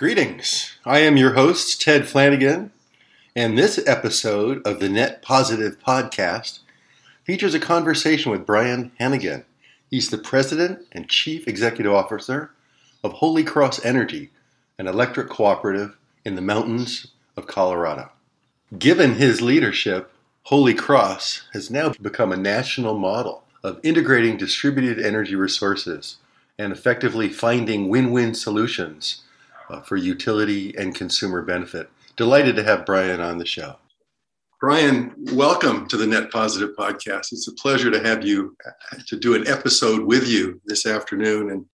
Greetings. I am your host, Ted Flanagan, and this episode of the Net Positive podcast features a conversation with Bryan Hannegan. He's the president and chief executive officer of Holy Cross Energy, an electric cooperative in the mountains of Colorado. Given his leadership, Holy Cross has now become a national model of integrating distributed energy resources and effectively finding win win solutions uh, for utility and consumer benefit. Delighted to have Bryan on the show. Bryan, welcome to the Net Positive podcast. It's a pleasure to have you uh, to do an episode with you this afternoon. And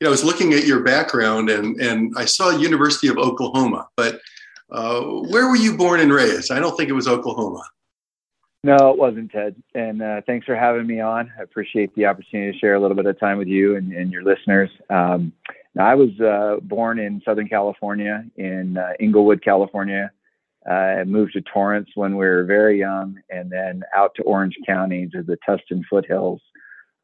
you know, I was looking at your background and and I saw University of Oklahoma, but uh, where were you born and raised? I don't think it was Oklahoma. No, it wasn't, Ted. And uh, thanks for having me on. I appreciate the opportunity to share a little bit of time with you and, and your listeners. Um, now, I was uh, born in Southern California, in uh, Inglewood, California. I moved to Torrance when we were very young, and then out to Orange County to the Tustin foothills.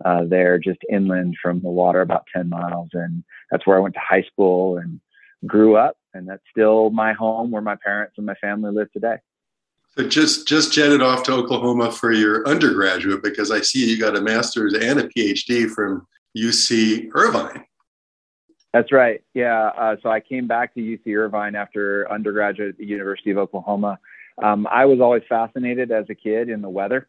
Uh, there, just inland from the water, about 10 miles, and that's where I went to high school and grew up. And that's still my home, where my parents and my family live today. So just just jetted off to Oklahoma for your undergraduate because I see you got a master's and a PhD from UC Irvine. That's right. Yeah. Uh, so I came back to UC Irvine after undergraduate at the University of Oklahoma. Um, I was always fascinated as a kid in the weather,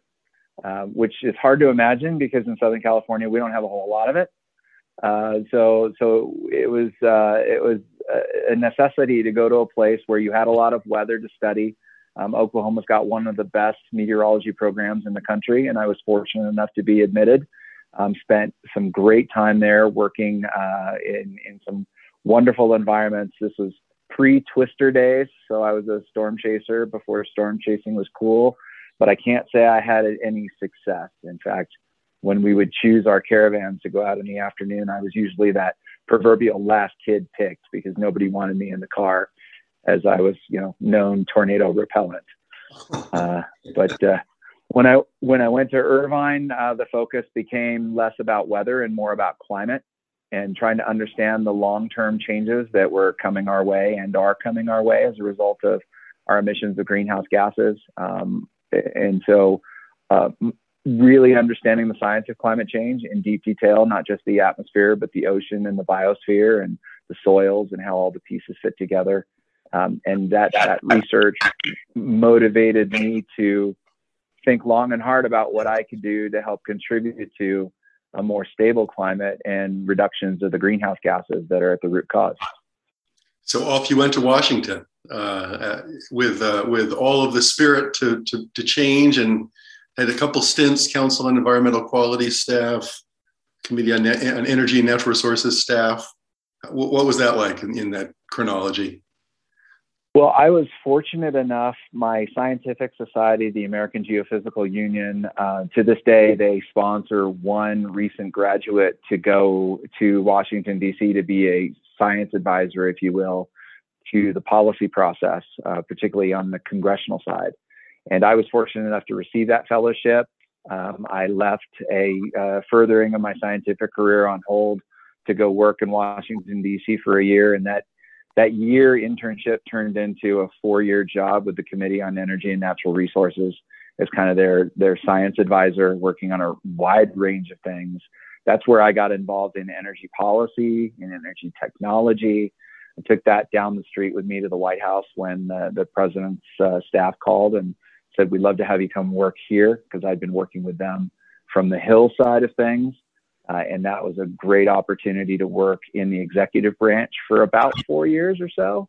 uh, which is hard to imagine because in Southern California we don't have a whole lot of it. Uh, so so it was uh, it was a necessity to go to a place where you had a lot of weather to study. Um, Oklahoma's got one of the best meteorology programs in the country, and I was fortunate enough to be admitted. Um, spent some great time there working uh, in, in some wonderful environments. This was pre Twister days, so I was a storm chaser before storm chasing was cool. But I can't say I had any success. In fact, when we would choose our caravans to go out in the afternoon, I was usually that proverbial last kid picked because nobody wanted me in the car, as I was, you know, known tornado repellent. Uh, but uh, when I when I went to Irvine, uh, the focus became less about weather and more about climate, and trying to understand the long-term changes that were coming our way and are coming our way as a result of our emissions of greenhouse gases. Um, and so, uh, really understanding the science of climate change in deep detail, not just the atmosphere, but the ocean and the biosphere and the soils and how all the pieces fit together. Um, and that that research motivated me to think long and hard about what I could do to help contribute to a more stable climate and reductions of the greenhouse gases that are at the root cause. So off you went to Washington uh, uh with uh, with all of the spirit to, to, to change, and had a couple stints, Council on Environmental Quality staff, Committee on, on Energy and Natural Resources staff. What, was that like in, in that chronology? Well, I was fortunate enough. My scientific society, the American Geophysical Union, uh, to this day, they sponsor one recent graduate to go to Washington, D.C. to be a science advisor, if you will, to the policy process, uh, particularly on the congressional side. And I was fortunate enough to receive that fellowship. Um, I left a uh, furthering of my scientific career on hold to go work in Washington, D.C. for a year, and that that year internship turned into a four-year job with the Committee on Energy and Natural Resources as kind of their their science advisor, working on a wide range of things. That's where I got involved in energy policy and energy technology. I took that down the street with me to the White House when the, the president's uh, staff called and said, "We'd love to have you come work here," because I'd been working with them from the Hill side of things uh, and that was a great opportunity to work in the executive branch for about four years or so.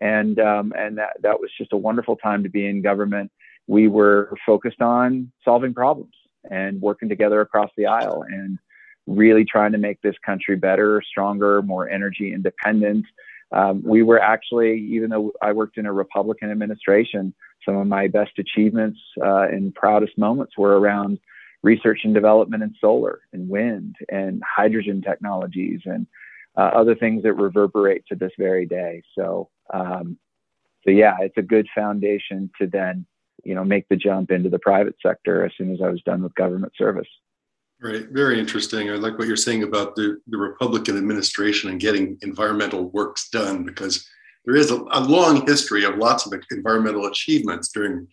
And, um, and that, that was just a wonderful time to be in government. We were focused on solving problems and working together across the aisle and really trying to make this country better, stronger, more energy independent. Um, we were actually, even though I worked in a Republican administration, some of my best achievements uh, and proudest moments were around research and development in solar and wind and hydrogen technologies and uh, other things that reverberate to this very day. So, um, so yeah, it's a good foundation to then, you know, make the jump into the private sector as soon as I was done with government service. Right. Very interesting. I like what you're saying about the, the Republican administration and getting environmental works done because there is a, a long history of lots of environmental achievements during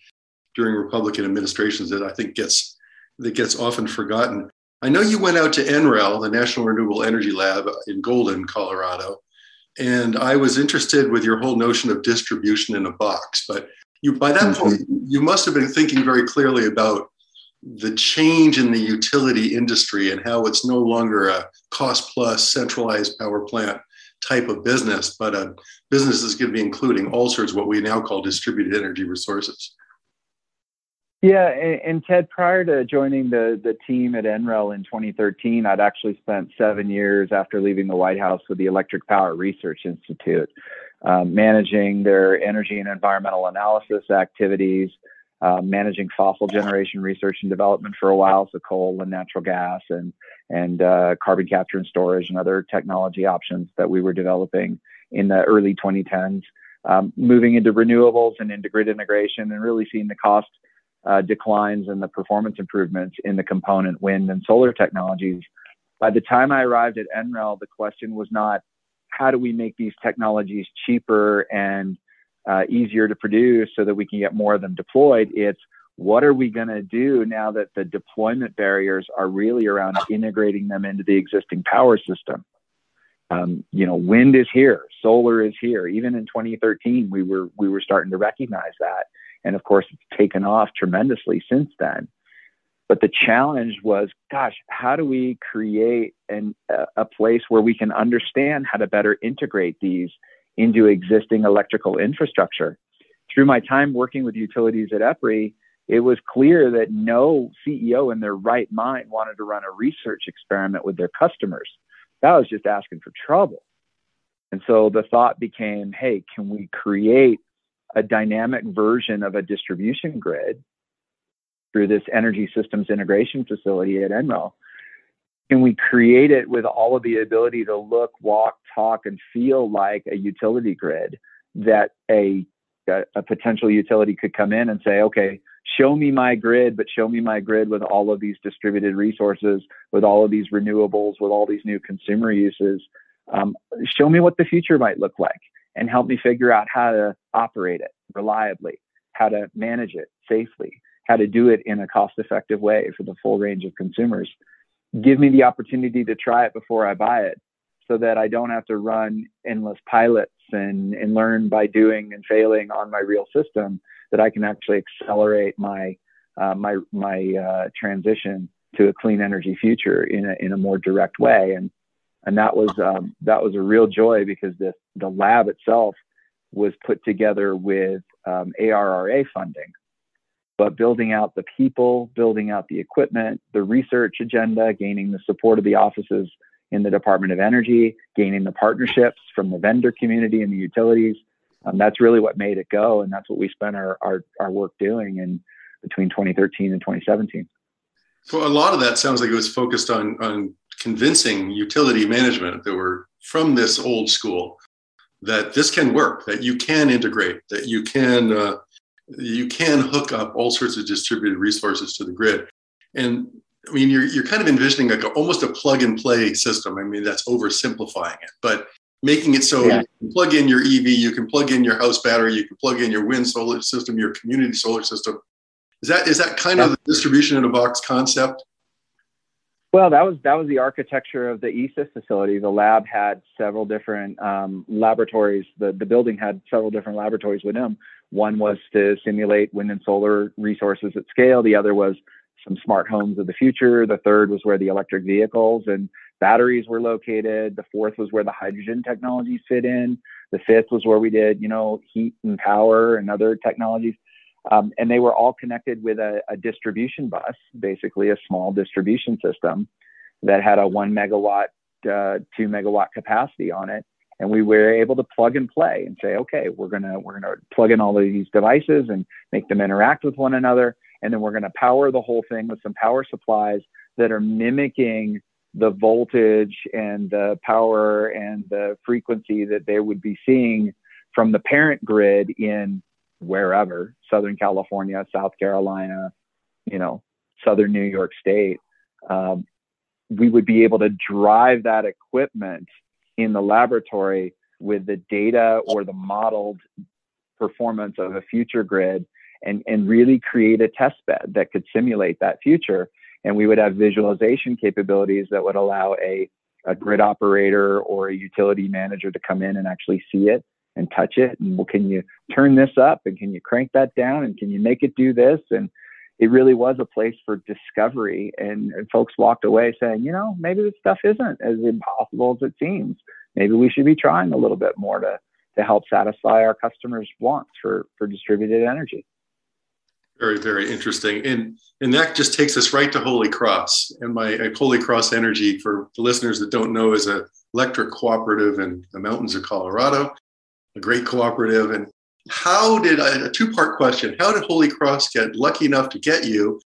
during Republican administrations that I think gets that gets often forgotten. I know you went out to NREL, the National Renewable Energy Lab in Golden, Colorado, and I was interested with your whole notion of distribution in a box. But you, by that mm-hmm. point, you must have been thinking very clearly about the change in the utility industry and how it's no longer a cost plus centralized power plant type of business, but a business is going to be including all sorts of what we now call distributed energy resources. Yeah, and, and, Ted, prior to joining the the team at NREL in 2013, I'd actually spent seven years after leaving the White House with the Electric Power Research Institute, um, managing their energy and environmental analysis activities, uh, managing fossil generation research and development for a while, so coal and natural gas and and uh, carbon capture and storage and other technology options that we were developing in the early 2010s. Um, moving into renewables and into grid integration, and really seeing the cost uh, declines and the performance improvements in the component wind and solar technologies. By the time I arrived at NREL, the question was not how do we make these technologies cheaper and uh, easier to produce so that we can get more of them deployed. It's what are we going to do now that the deployment barriers are really around integrating them into the existing power system? Um, you know, wind is here, solar is here. Even in 2013, we were we were starting to recognize that and of course, it's taken off tremendously since then. But the challenge was, gosh, how do we create an, a place where we can understand how to better integrate these into existing electrical infrastructure? Through my time working with utilities at EPRI, it was clear that no CEO in their right mind wanted to run a research experiment with their customers. That was just asking for trouble. And so the thought became, hey, can we create a dynamic version of a distribution grid through this energy systems integration facility at NREL, can we create it with all of the ability to look, walk, talk, and feel like a utility grid that a, a, a potential utility could come in and say, okay, show me my grid, but show me my grid with all of these distributed resources, with all of these renewables, with all these new consumer uses. Um, show me what the future might look like and help me figure out how to operate it reliably, how to manage it safely, how to do it in a cost effective way for the full range of consumers. Give me the opportunity to try it before I buy it so that I don't have to run endless pilots and, and learn by doing and failing on my real system, that I can actually accelerate my, uh, my, my uh, transition to a clean energy future in a, in a more direct way. And and that was um, that was a real joy because the the lab itself was put together with um, ARRA funding, but building out the people, building out the equipment, the research agenda, gaining the support of the offices in the Department of Energy, gaining the partnerships from the vendor community and the utilities. Um, that's really what made it go, and that's what we spent our, our, our work doing in between 2013 and 2017. So a lot of that sounds like it was focused on on convincing utility management that were from this old school that this can work, that you can integrate, that you can uh, you can hook up all sorts of distributed resources to the grid. And I mean, you're you're kind of envisioning like a, almost a plug and play system. I mean, that's oversimplifying it, but making it so yeah. you plug in your EV, you can plug in your house battery, you can plug in your wind solar system, your community solar system. Is that is that kind of the distribution in a box concept? Well, that was that was the architecture of the ESIS facility. The lab had several different um, laboratories. The the building had several different laboratories within them. One was to simulate wind and solar resources at scale. The other was some smart homes of the future. The third was where the electric vehicles and batteries were located. The fourth was where the hydrogen technologies fit in. The fifth was where we did, you know, heat and power and other technologies. Um, and they were all connected with a, a, distribution bus, basically a small distribution system that had a one megawatt, uh, two megawatt capacity on it. And we were able to plug and play and say, okay, we're gonna we're gonna plug in all of these devices and make them interact with one another, and then we're gonna power the whole thing with some power supplies that are mimicking the voltage and the power and the frequency that they would be seeing from the parent grid in wherever, Southern California, South Carolina, you know, Southern New York State. Um, we would be able to drive that equipment in the laboratory with the data or the modeled performance of a future grid and, and really create a test bed that could simulate that future. And we would have visualization capabilities that would allow a, a grid operator or a utility manager to come in and actually see it and touch it. And well, can you turn this up and can you crank that down and can you make it do this? And it really was a place for discovery. And, and folks walked away saying, you know, maybe this stuff isn't as impossible as it seems. Maybe we should be trying a little bit more to to help satisfy our customers' wants for for distributed energy. Very, very interesting. And and that just takes us right to Holy Cross. And my Holy Cross Energy, for the listeners that don't know, is a electric cooperative in the mountains of Colorado, a great cooperative. And how did a two-part question? How did Holy Cross get lucky enough to get you?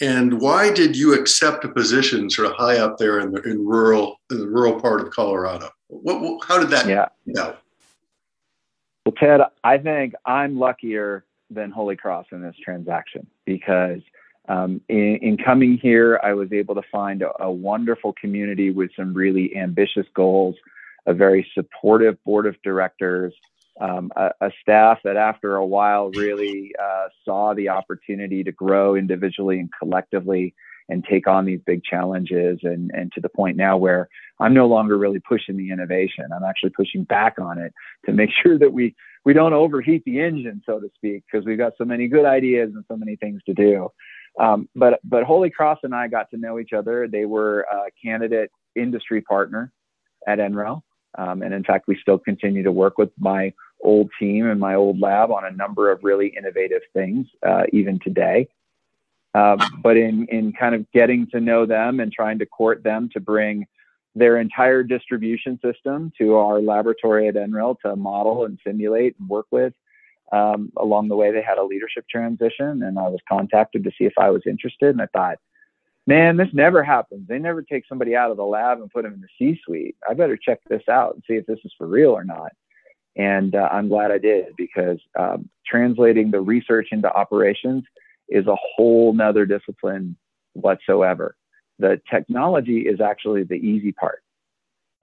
And why did you accept a position sort of high up there in the in rural in the rural part of Colorado? What, what how did that yeah. go? Well, Ted, I think I'm luckier than Holy Cross in this transaction because um, in, in, coming here, I was able to find a, a, wonderful community with some really ambitious goals, a very supportive board of directors, um, a, a, staff that after a while really uh, saw the opportunity to grow individually and collectively and take on these big challenges and, and to the point now where I'm no longer really pushing the innovation. I'm actually pushing back on it to make sure that we we don't overheat the engine, so to speak, because we've got so many good ideas and so many things to do. Um, but but Holy Cross and I got to know each other. They were a candidate industry partner at NREL, um, and in fact, we still continue to work with my old team and my old lab on a number of really innovative things, uh, even today. Um, but in in kind of getting to know them and trying to court them to bring their entire distribution system to our laboratory at NREL to model and simulate and work with. Um, along the way, they had a leadership transition, and I was contacted to see if I was interested. And I thought, man, this never happens. They never take somebody out of the lab and put them in the C suite. I better check this out and see if this is for real or not. And uh, I'm glad I did because um, translating the research into operations is a whole nother discipline whatsoever. The technology is actually the easy part.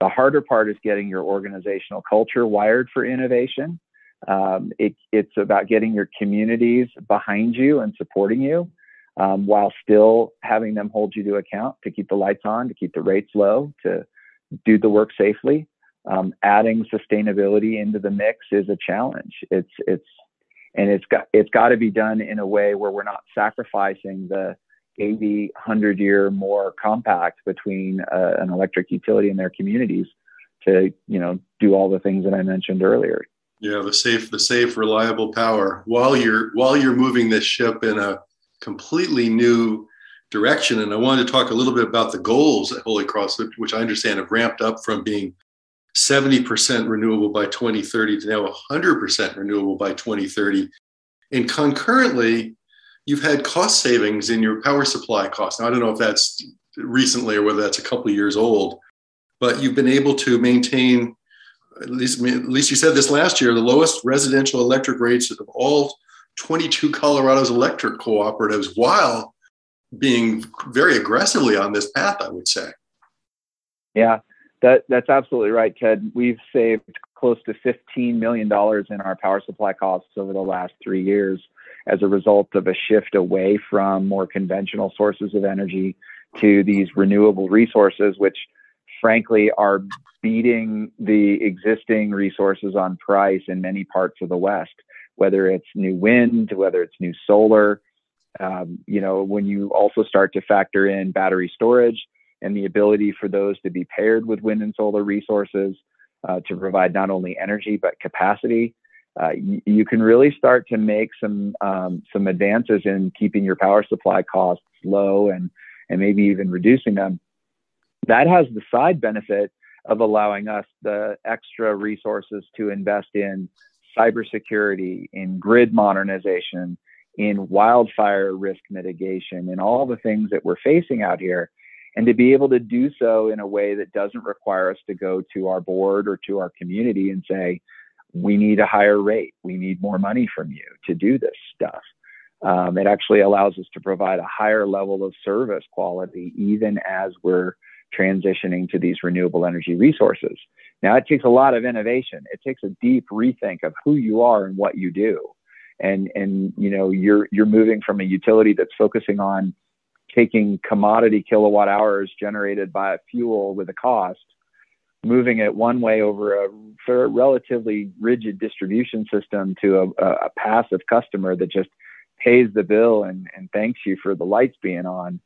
The harder part is getting your organizational culture wired for innovation. Um, it, it's about getting your communities behind you and supporting you um, while still having them hold you to account to keep the lights on, to keep the rates low, to do the work safely. Um, adding sustainability into the mix is a challenge. It's it's and it's got it's got to be done in a way where we're not sacrificing the 80, 100 year more compact between uh, an electric utility and their communities to, you know, do all the things that I mentioned earlier. Yeah, the safe, the safe, reliable power while you're while you're moving this ship in a completely new direction. And I wanted to talk a little bit about the goals at Holy Cross, which I understand have ramped up from being 70% renewable by 2030 to now 100% renewable by 2030. And concurrently, you've had cost savings in your power supply costs. Now, I don't know if that's recently or whether that's a couple of years old, but you've been able to maintain, at least, at least you said this last year, the lowest residential electric rates of all 22 Colorado's electric cooperatives while being very aggressively on this path, I would say. Yeah, that, that's absolutely right, Ted. We've saved close to $15 million in our power supply costs over the last three years as a result of a shift away from more conventional sources of energy to these renewable resources, which frankly are beating the existing resources on price in many parts of the West, whether it's new wind, whether it's new solar. Um, you know, when you also start to factor in battery storage and the ability for those to be paired with wind and solar resources uh, to provide not only energy but capacity, uh, you, you, can really start to make some um, some advances in keeping your power supply costs low and and maybe even reducing them. That has the side benefit of allowing us the extra resources to invest in cybersecurity, in grid modernization, in wildfire risk mitigation, and all the things that we're facing out here. And to be able to do so in a way that doesn't require us to go to our board or to our community and say, we need a higher rate. We need more money from you to do this stuff. Um, it actually allows us to provide a higher level of service quality, even as we're transitioning to these renewable energy resources. Now, it takes a lot of innovation. It takes a deep rethink of who you are and what you do. And, and you know, you're, you're moving from a utility that's focusing on taking commodity kilowatt hours generated by a fuel with a cost, moving it one way over a relatively rigid distribution system to a, a passive customer that just pays the bill and, and thanks you for the lights being on.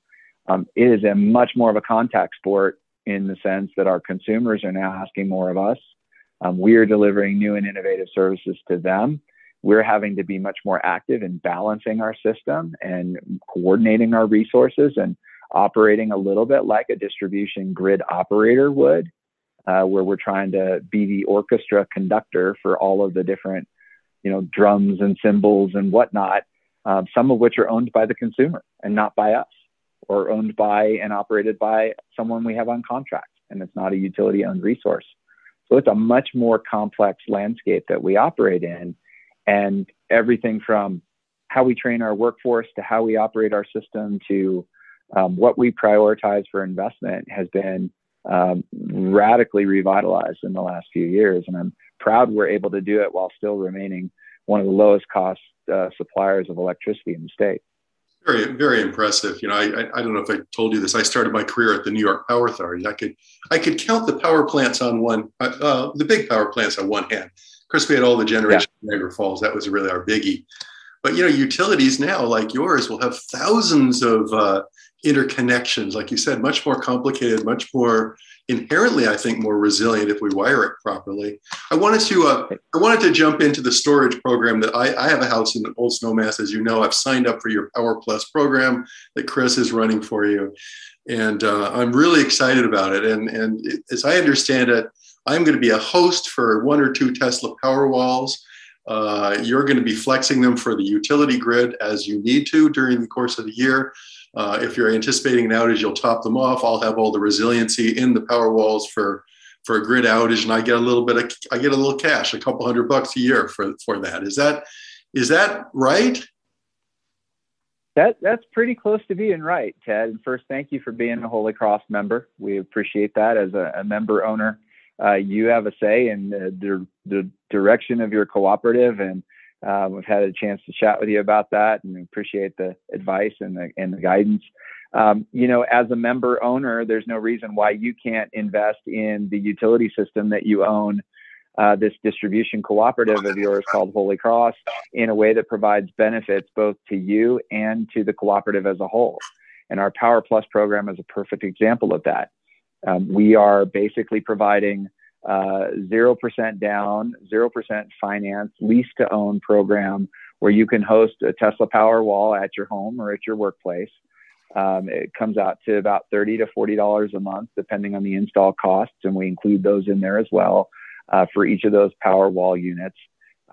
Um, it is a much more of a contact sport in the sense that our consumers are now asking more of us. Um, we are delivering new and innovative services to them. We're having to be much more active in balancing our system and coordinating our resources and operating a little bit like a distribution grid operator would, uh, where we're trying to be the orchestra conductor for all of the different, you know, drums and cymbals and whatnot, um, some of which are owned by the consumer and not by us or owned by and operated by someone we have on contract, and it's not a utility owned resource. So it's a much more complex landscape that we operate in. And everything from how we train our workforce to how we operate our system to um, what we prioritize for investment has been um, radically revitalized in the last few years. And I'm proud we're able to do it while still remaining one of the lowest cost uh, suppliers of electricity in the state. Very, very impressive. You know, I, I, don't know if I told you this. I started my career at the New York Power Authority. I could, I could count the power plants on one, uh, uh the big power plants on one hand. Of course, we had all the generation yeah. Niagara Falls. That was really our biggie. But you know, utilities now, like yours, will have thousands of uh, interconnections. Like you said, much more complicated, much more inherently, I think, more resilient if we wire it properly. I wanted to uh, I wanted to jump into the storage program that I, I have a house in Old Snowmass, as you know. I've signed up for your Power Plus program that Chris is running for you, and uh, I'm really excited about it. And and as I understand it, I'm going to be a host for one or two Tesla Powerwalls. Uh, you're going to be flexing them for the utility grid as you need to during the course of the year. Uh, if you're anticipating an outage, you'll top them off. I'll have all the resiliency in the power walls for for a grid outage, and I get a little bit of I get a little cash, a couple hundred bucks a year for for that. Is that is that right? That that's pretty close to being right, Ted. And first, thank you for being a Holy Cross member. We appreciate that as a, a member owner. Uh, you have a say in the, the direction of your cooperative and um, we've had a chance to chat with you about that and appreciate the advice and the, and the guidance. Um, you know, as a member owner, there's no reason why you can't invest in the utility system that you own, uh, this distribution cooperative of yours called Holy Cross, in a way that provides benefits both to you and to the cooperative as a whole. And our Power Plus program is a perfect example of that. Um, we are basically providing uh, 0% down, 0% finance, lease to own program where you can host a Tesla Powerwall at your home or at your workplace. Um, it comes out to about 30 to $40 a month, depending on the install costs, and we include those in there as well uh, for each of those Powerwall units.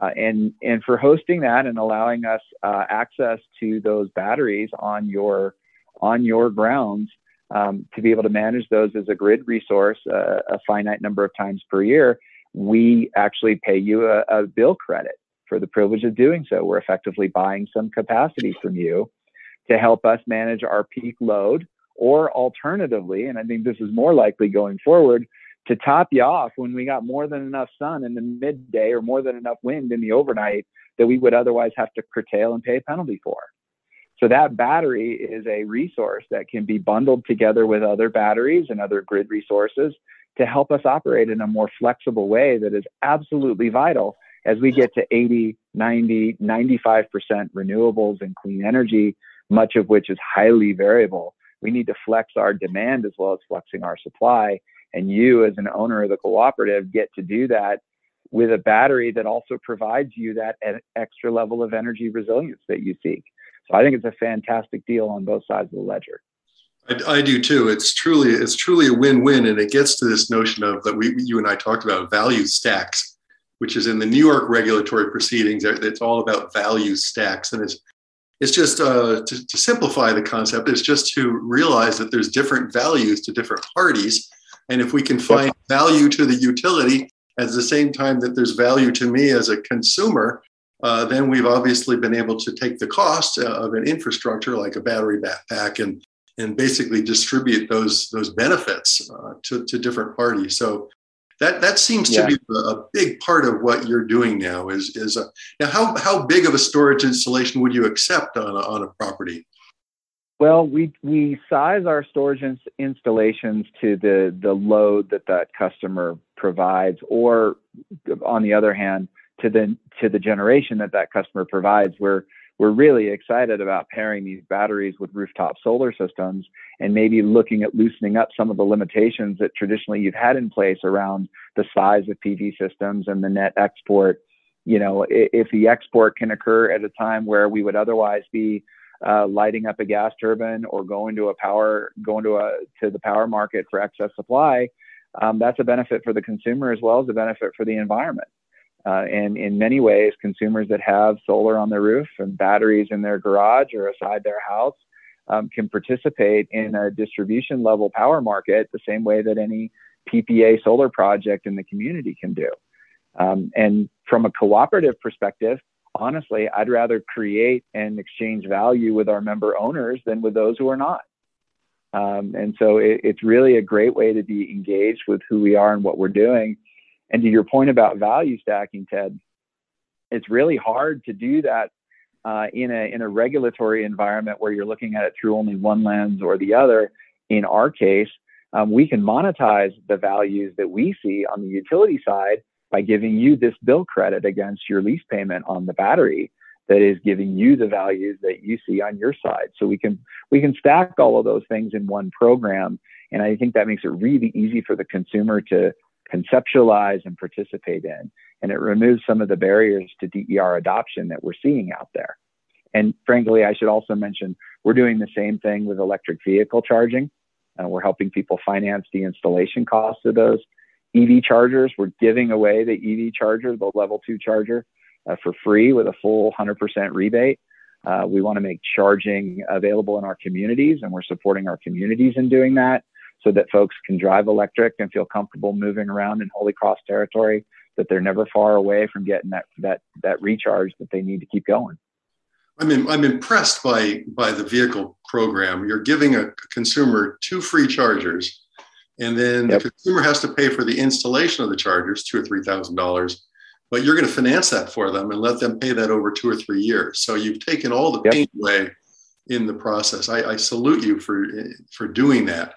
Uh, and, and for hosting that and allowing us uh, access to those batteries on your, on your grounds, um, to be able to manage those as a grid resource uh, a finite number of times per year, we actually pay you a, a, bill credit for the privilege of doing so. We're effectively buying some capacity from you to help us manage our peak load, or alternatively, and I think this is more likely going forward, to top you off when we got more than enough sun in the midday or more than enough wind in the overnight that we would otherwise have to curtail and pay a penalty for. So that battery is a resource that can be bundled together with other batteries and other grid resources to help us operate in a more flexible way that is absolutely vital as we get to 80, 90, 95% renewables and clean energy, much of which is highly variable. We need to flex our demand as well as flexing our supply. And you, as an owner of the cooperative, get to do that with a battery that also provides you that extra level of energy resilience that you seek. So I think it's a fantastic deal on both sides of the ledger. I, I, do too. It's truly it's truly a win-win, and it gets to this notion of that we you and I talked about value stacks, which is in the New York regulatory proceedings. It's all about value stacks, and it's it's just uh, to, to simplify the concept. It's just to realize that there's different values to different parties, and if we can find value to the utility at the same time that there's value to me as a consumer, uh, then we've obviously been able to take the cost uh, of an infrastructure like a battery backpack and and basically distribute those those benefits uh, to, to different parties. So that that seems yeah. to be a, big part of what you're doing now. Is is a, now how how big of a storage installation would you accept on a, on a property? Well, we we size our storage ins- installations to the the load that that customer provides, or on the other hand, to the to the generation that that customer provides. We're we're really excited about pairing these batteries with rooftop solar systems and maybe looking at loosening up some of the limitations that traditionally you've had in place around the size of PV systems and the net export. You know, if the export can occur at a time where we would otherwise be uh, lighting up a gas turbine or going to a power, going to a to the power market for excess supply, um, that's a benefit for the consumer as well as a benefit for the environment. Uh, and in many ways, consumers that have solar on their roof and batteries in their garage or aside their house um, can participate in a distribution level power market the same way that any PPA solar project in the community can do. Um, and from a cooperative perspective, honestly, I'd rather create and exchange value with our member owners than with those who are not. Um, and so it, it's really a great way to be engaged with who we are and what we're doing and to your point about value stacking, Ted, it's really hard to do that uh, in a in a regulatory environment where you're looking at it through only one lens or the other. In our case, um, we can monetize the values that we see on the utility side by giving you this bill credit against your lease payment on the battery that is giving you the values that you see on your side. So we can we can stack all of those things in one program, and I think that makes it really easy for the consumer to conceptualize and participate in. And it removes some of the barriers to DER adoption that we're seeing out there. And frankly, I should also mention we're doing the same thing with electric vehicle charging. Uh, we're helping people finance the installation costs of those EV chargers. We're giving away the EV charger, the level two charger, uh, for free with a full 100% rebate. Uh, we want to make charging available in our communities, and we're supporting our communities in doing that so that folks can drive electric and feel comfortable moving around in Holy Cross territory, that they're never far away from getting that, that, that recharge that they need to keep going. I'm, in, I'm impressed by, by the vehicle program. You're giving a consumer two free chargers, and then yep. the consumer has to pay for the installation of the chargers, two or three thousand dollars. But you're going to finance that for them and let them pay that over two or three years. So you've taken all the yep. pain away in the process. I, I, salute you for for doing that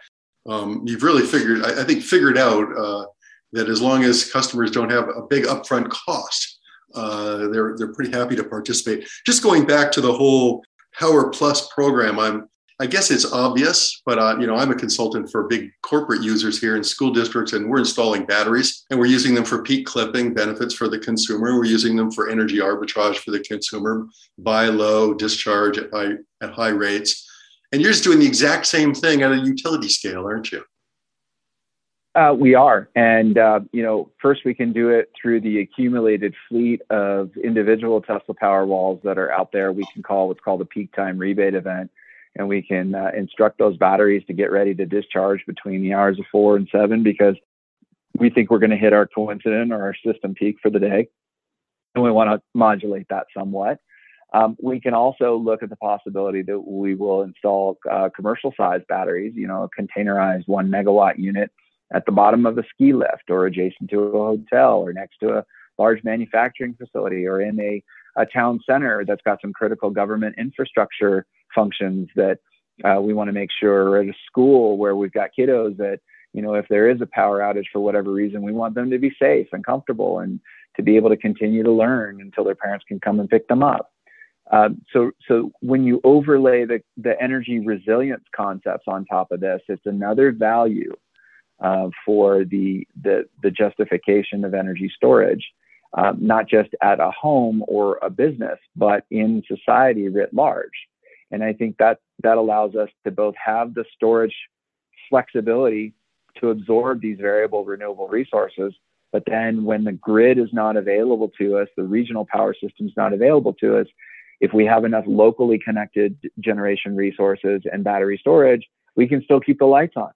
um, you've really figured, I, I think, figured out uh, that as long as customers don't have a big upfront cost, uh, they're they're pretty happy to participate. Just going back to the whole Power Plus program, I'm I guess it's obvious, but uh, you know I'm a consultant for big corporate users here in school districts, and we're installing batteries, and we're using them for peak clipping benefits for the consumer. We're using them for energy arbitrage for the consumer, buy low, discharge at high at high rates. And you're just doing the exact same thing at a utility scale, aren't you? Uh, we are. And, uh, you know, first we can do it through the accumulated fleet of individual Tesla Powerwalls that are out there. We can call what's called a peak time rebate event. And we can uh, instruct those batteries to get ready to discharge between the hours of four and seven because we think we're going to hit our coincident or our system peak for the day. And we want to modulate that somewhat. Um, we can also look at the possibility that we will install uh, commercial sized batteries, you know, a containerized one megawatt unit at the bottom of a ski lift or adjacent to a hotel or next to a large manufacturing facility or in a, a town center that's got some critical government infrastructure functions that uh, we want to make sure or at a school where we've got kiddos that you know if there is a power outage for whatever reason we want them to be safe and comfortable and to be able to continue to learn until their parents can come and pick them up um, so, so when you overlay the, the energy resilience concepts on top of this, it's another value uh, for the, the, the justification of energy storage, uh, not just at a home or a business, but in society writ large. And I think that that allows us to both have the storage flexibility to absorb these variable renewable resources, but then when the grid is not available to us, the regional power system is not available to us, if we have enough locally connected generation resources and battery storage, we can still keep the lights on,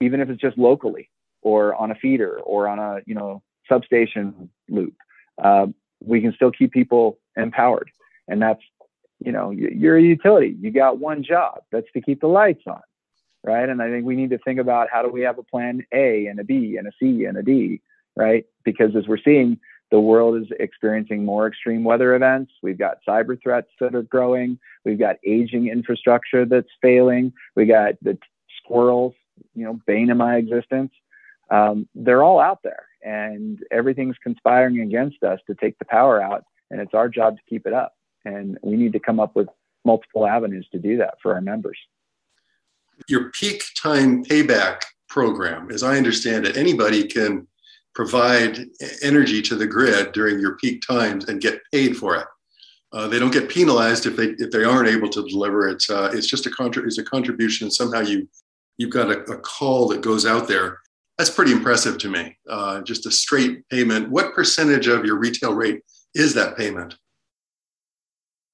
even if it's just locally or on a feeder or on a you know substation loop. Uh, we can still keep people empowered, and that's you know, you're a utility. You got one job. That's to keep the lights on, right? And I think we need to think about how do we have a plan A and a B and a C and a D, right? Because as we're seeing, the world is experiencing more extreme weather events. We've got cyber threats that are growing. We've got aging infrastructure that's failing. We got the squirrels, you know, bane of my existence. Um, they're all out there, and everything's conspiring against us to take the power out. And it's our job to keep it up. And we need to come up with multiple avenues to do that for our members. Your peak time payback program, as I understand it, anybody can provide energy to the grid during your peak times and get paid for it. Uh, they don't get penalized if they if they aren't able to deliver. It's uh, it's just a contra- it's a contribution. Somehow you you've got a, a, call that goes out there. That's pretty impressive to me. Uh, just a straight payment. What percentage of your retail rate is that payment?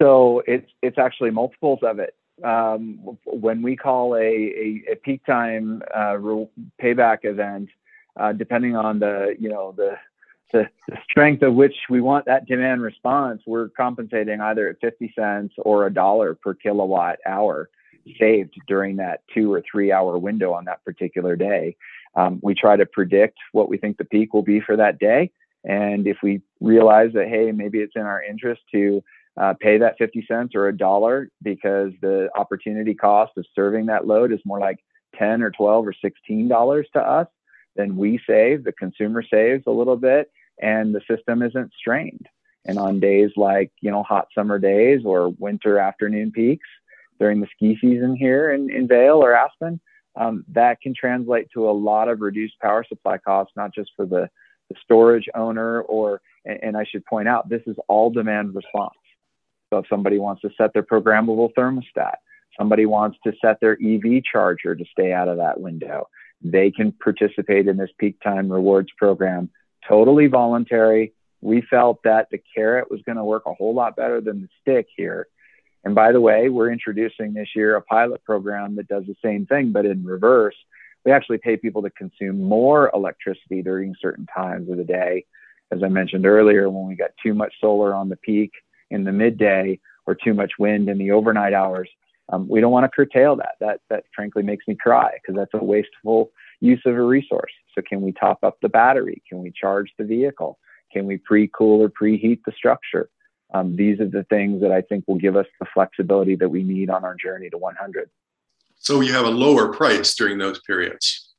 So it's it's actually multiples of it. Um, when we call a, a, a peak time uh, payback event, uh, depending on the you know the, the, the strength of which we want that demand response, we're compensating either at 50 cents or a dollar per kilowatt hour saved during that two or three hour window on that particular day. Um, we try to predict what we think the peak will be for that day. And if we realize that, hey, maybe it's in our interest to uh, pay that 50 cents or a dollar because the opportunity cost of serving that load is more like 10 or 12 or 16 dollars to us then we save the consumer saves a little bit and the system isn't strained. And on days like you know hot summer days or winter afternoon peaks during the ski season here in, in Vail or Aspen um, that can translate to a lot of reduced power supply costs not just for the, the storage owner or and, and I should point out this is all demand response. So if somebody wants to set their programmable thermostat, somebody wants to set their EV charger to stay out of that window, they can participate in this peak time rewards program totally voluntary. We felt that the carrot was going to work a whole lot better than the stick here. And by the way, we're introducing this year a pilot program that does the same thing, but in reverse. We actually pay people to consume more electricity during certain times of the day. As I mentioned earlier, when we got too much solar on the peak, in the midday or too much wind in the overnight hours. Um, we don't want to curtail that. That that frankly makes me cry because that's a wasteful use of a resource. So can we top up the battery? Can we charge the vehicle? Can we pre-cool or preheat the structure? Um, these are the things that I think will give us the flexibility that we need on our journey to 100. So you have a lower price during those periods,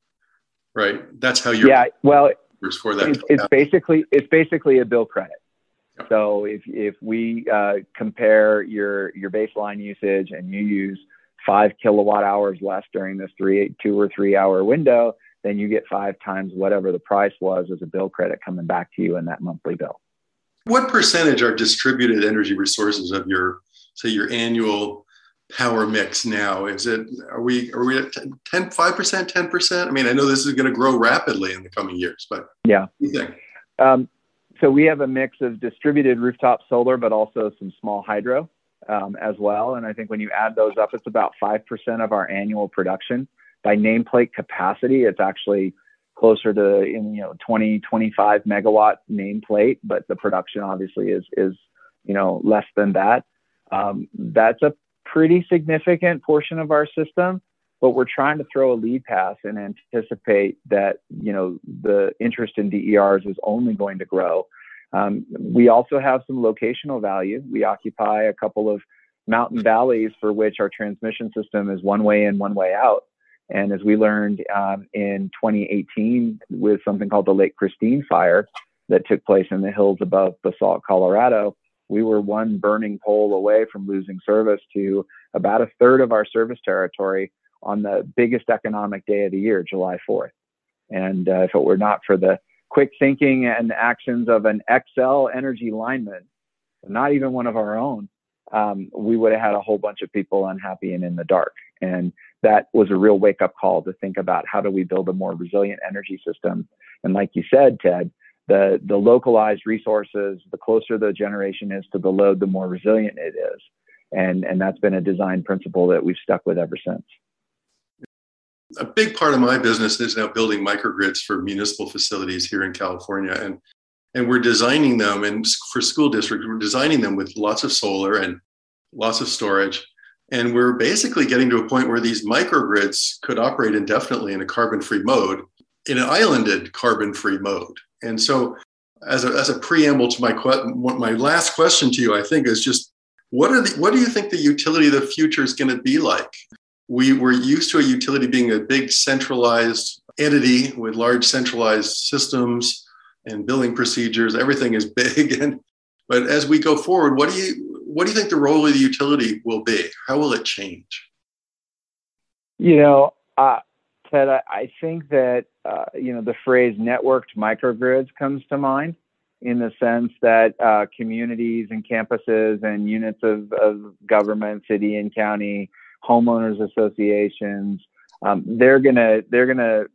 right? That's how you're. yeah. Well, for that. It's, it's basically it's basically a bill credit. So if if we uh, compare your your baseline usage and you use five kilowatt hours less during this three two or three hour window, then you get five times whatever the price was as a bill credit coming back to you in that monthly bill. What percentage are distributed energy resources of your say your annual power mix now? Is it are we are we at 10 5 percent 10 percent? I mean, I know this is going to grow rapidly in the coming years, but yeah, you think? Um, so we have a mix of distributed rooftop solar, but also some small hydro um, as well. And I think when you add those up, it's about 5% of our annual production. By nameplate capacity, it's actually closer to in you know 20 25 megawatt nameplate but the production obviously is is you know less than that um, that's a pretty significant portion of our system but we're trying to throw a lead pass and anticipate that you know the interest in DERs is only going to grow. Um, we also have some locational value. We occupy a couple of mountain valleys for which our transmission system is one way in, one way out. And as we learned um, in 2018 with something called the Lake Christine fire that took place in the hills above Basalt, Colorado, we were one burning pole away from losing service to about a third of our service territory on the biggest economic day of the year, July 4th. And uh, if it were not for the quick thinking and actions of an Xcel energy lineman, not even one of our own, um, we would have had a whole bunch of people unhappy and in the dark. And that was a real wake up call to think about how do we build a more resilient energy system. And like you said, Ted, the, the localized resources, the closer the generation is to the load, the more resilient it is. And, and that's been a design principle that we've stuck with ever since a big part of my business is now building microgrids for municipal facilities here in California. And, and we're designing them and for school districts, we're designing them with lots of solar and lots of storage. And we're basically getting to a point where these microgrids could operate indefinitely in a carbon free mode, in an islanded carbon free mode. And so, as a, as a preamble to my, que- my last question to you, I think is just what, are the, what do you think the utility of the future is going to be like? We were used to a utility being a big centralized entity with large centralized systems and billing procedures. Everything is big. And, but as we go forward, what do you, what do you think the role of the utility will be? How will it change? You know, uh, Ted, I, I think that uh, you know the phrase "networked microgrids" comes to mind in the sense that uh, communities and campuses and units of, of, government, city and county, homeowners associations, um, they're gonna they're gonna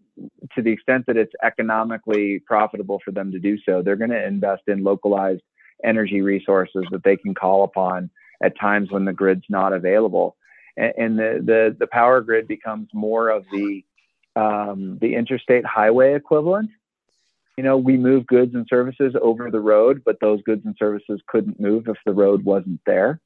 to the extent that it's economically profitable for them to do so, they're going to invest in localized energy resources that they can call upon at times when the grid's not available. And, and the, the, the power grid becomes more of the, um, the interstate highway equivalent. You know, we move goods and services over the road, but those goods and services couldn't move if the road wasn't there.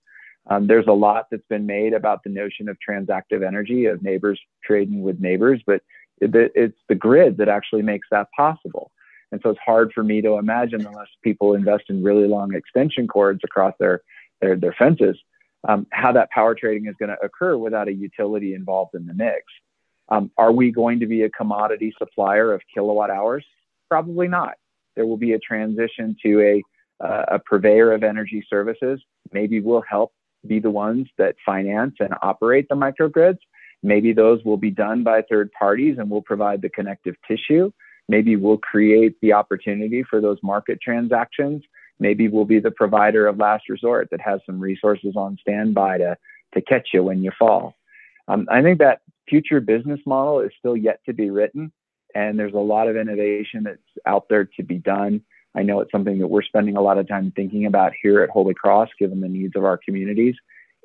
Um, there's a lot that's been made about the notion of transactive energy, of neighbors trading with neighbors, but it, it's the grid that actually makes that possible. And so it's hard for me to imagine unless people invest in really long extension cords across their their, their fences, um, how that power trading is going to occur without a utility involved in the mix. Um, are we going to be a commodity supplier of kilowatt hours? Probably not. There will be a transition to a, uh, a purveyor of energy services. Maybe we'll help be the ones that finance and operate the microgrids. Maybe those will be done by third parties and we'll provide the connective tissue. Maybe we'll create the opportunity for those market transactions. Maybe we'll be the provider of last resort that has some resources on standby to, to catch you when you fall. Um, I think that future business model is still yet to be written, and there's a lot of innovation that's out there to be done. I know it's something that we're spending a lot of time thinking about here at Holy Cross, given the needs of our communities.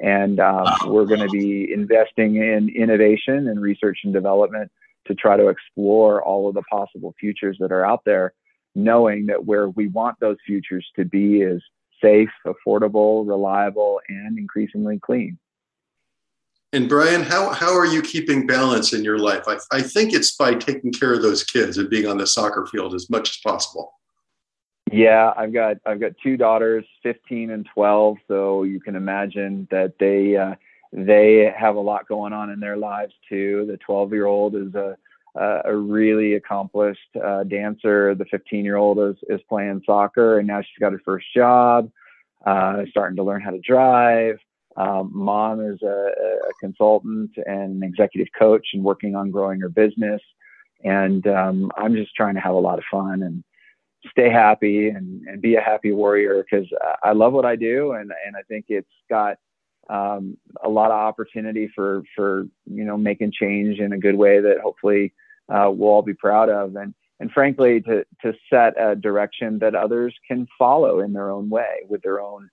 And um, we're going to be investing in innovation and research and development to try to explore all of the possible futures that are out there, knowing that where we want those futures to be is safe, affordable, reliable, and increasingly clean. And Bryan, how, how are you keeping balance in your life? I, I think it's by taking care of those kids and being on the soccer field as much as possible. Yeah, I've got I've got two daughters, 15 and 12, so you can imagine that they uh, they have a lot going on in their lives too. The 12 year old is a, a really accomplished uh, dancer. The 15 year old is, is playing soccer and now she's got her first job, uh, starting to learn how to drive. Um, mom is a, a, consultant and an executive coach and working on growing her business. And um, I'm just trying to have a lot of fun and stay happy and, and be a happy warrior because I love what I do. And, and I think it's got um, a lot of opportunity for for you know making change in a good way that hopefully uh, we'll all be proud of and and frankly to to set a direction that others can follow in their own way with their own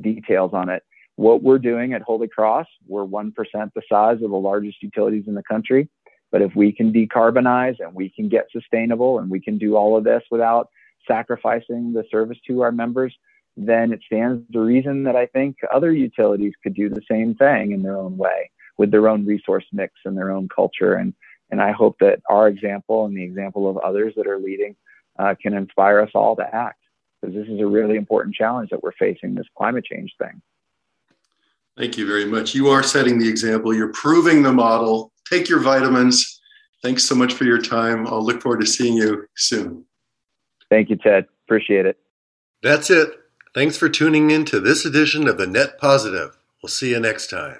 details on it what we're doing at holy cross we're 1% the size of the largest utilities in the country but if we can decarbonize and we can get sustainable and we can do all of this without sacrificing the service to our members then it stands to reason that I think other utilities could do the same thing in their own way with their own resource mix and their own culture. And, and I hope that our example and the example of others that are leading uh, can inspire us all to act because this is a really important challenge that we're facing this climate change thing. Thank you very much. You are setting the example. You're proving the model. Take your vitamins. Thanks so much for your time. I'll look forward to seeing you soon. Thank you, Ted. Appreciate it. That's it. Thanks for tuning in to this edition of the Net Positive. We'll see you next time.